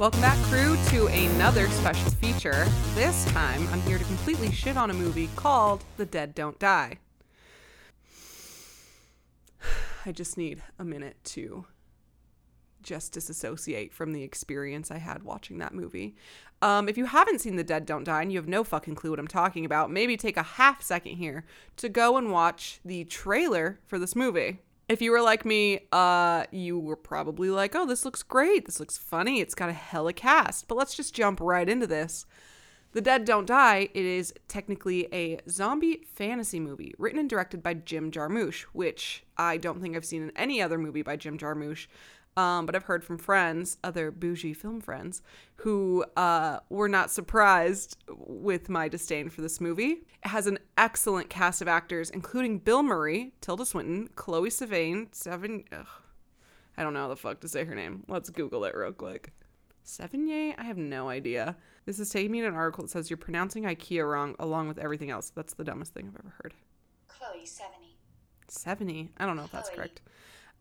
Welcome back, crew, to another special feature. This time, I'm here to completely shit on a movie called The Dead Don't Die. I just need a minute to just disassociate from the experience I had watching that movie. Um, if you haven't seen The Dead Don't Die and you have no fucking clue what I'm talking about, maybe take a half second here to go and watch the trailer for this movie. If you were like me, uh, you were probably like, oh, this looks great. This looks funny. It's got a hella cast. But let's just jump right into this. The Dead Don't Die, it is technically a zombie fantasy movie written and directed by Jim Jarmusch, which I don't think I've seen in any other movie by Jim Jarmusch. Um, but I've heard from friends, other bougie film friends, who uh, were not surprised with my disdain for this movie. It has an excellent cast of actors, including Bill Murray, Tilda Swinton, Chloe Sevigny, Seven. Ugh, I don't know how the fuck to say her name. Let's Google it real quick. Sevigny? I have no idea. This is taking me to an article that says you're pronouncing IKEA wrong along with everything else. That's the dumbest thing I've ever heard. Chloe Sevigny. Sevigny? I don't know if that's correct.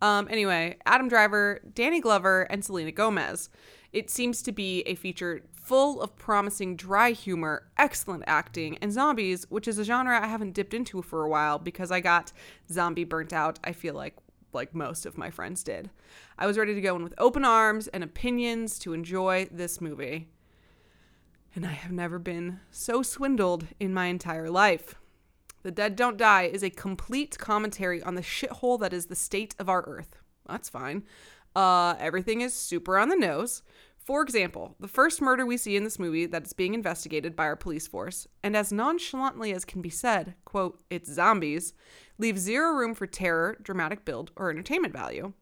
Um, anyway, Adam Driver, Danny Glover, and Selena Gomez. It seems to be a feature full of promising dry humor, excellent acting, and zombies, which is a genre I haven't dipped into for a while because I got zombie burnt out, I feel like like most of my friends did. I was ready to go in with open arms and opinions to enjoy this movie. And I have never been so swindled in my entire life. The Dead Don't Die is a complete commentary on the shithole that is the state of our Earth. That's fine. Uh, everything is super on the nose. For example, the first murder we see in this movie that is being investigated by our police force, and as nonchalantly as can be said, quote, it's zombies, leaves zero room for terror, dramatic build, or entertainment value.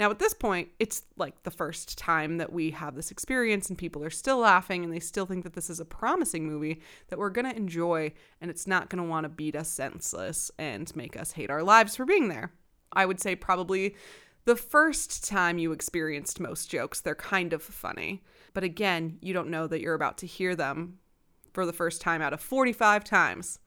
Now, at this point, it's like the first time that we have this experience, and people are still laughing and they still think that this is a promising movie that we're going to enjoy, and it's not going to want to beat us senseless and make us hate our lives for being there. I would say probably the first time you experienced most jokes, they're kind of funny. But again, you don't know that you're about to hear them for the first time out of 45 times.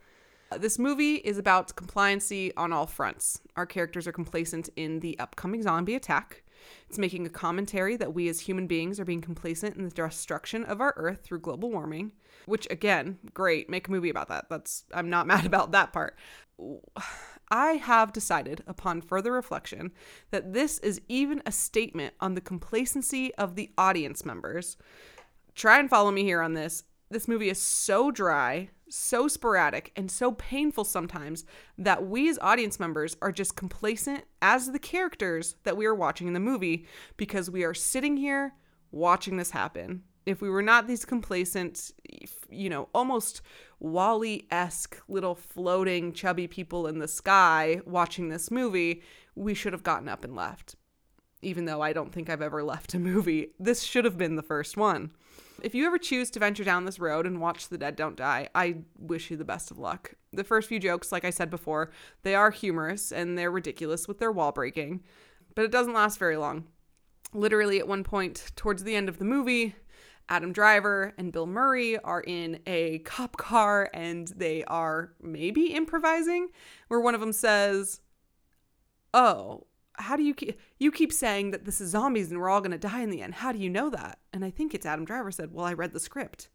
This movie is about compliancy on all fronts. Our characters are complacent in the upcoming zombie attack. It's making a commentary that we as human beings are being complacent in the destruction of our earth through global warming, which again, great, make a movie about that. That's I'm not mad about that part. I have decided upon further reflection that this is even a statement on the complacency of the audience members. Try and follow me here on this. This movie is so dry, so sporadic, and so painful sometimes that we as audience members are just complacent as the characters that we are watching in the movie because we are sitting here watching this happen. If we were not these complacent, you know, almost WALL-E esque little floating chubby people in the sky watching this movie, we should have gotten up and left. Even though I don't think I've ever left a movie, this should have been the first one. If you ever choose to venture down this road and watch The Dead Don't Die, I wish you the best of luck. The first few jokes, like I said before, they are humorous and they're ridiculous with their wall breaking, but it doesn't last very long. Literally, at one point towards the end of the movie, Adam Driver and Bill Murray are in a cop car and they are maybe improvising, where one of them says, Oh, how do you keep you keep saying that this is zombies and we're all going to die in the end. How do you know that? And i think it's adam driver said well i read the script.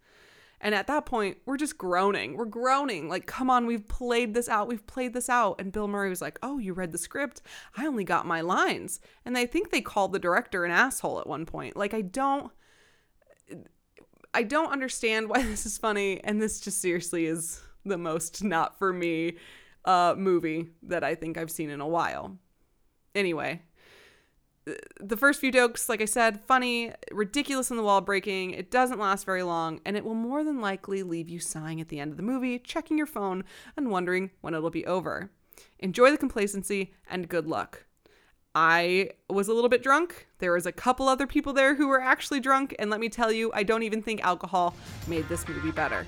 And at that point we're just groaning. We're groaning. Like come on we've played this out. We've played this out. And bill murray was like oh you read the script? I only got my lines. And i think they called the director an asshole at one point. Like i don't i don't understand why this is funny. And this just seriously is the most not for me uh movie that i think i've seen in a while Anyway, the first few jokes, like I said, funny, ridiculous in the wall breaking. It doesn't last very long, and it will more than likely leave you sighing at the end of the movie, checking your phone, and wondering when it'll be over. Enjoy the complacency and good luck. I was a little bit drunk. There was a couple other people there who were actually drunk, and let me tell you, I don't even think alcohol made this movie better.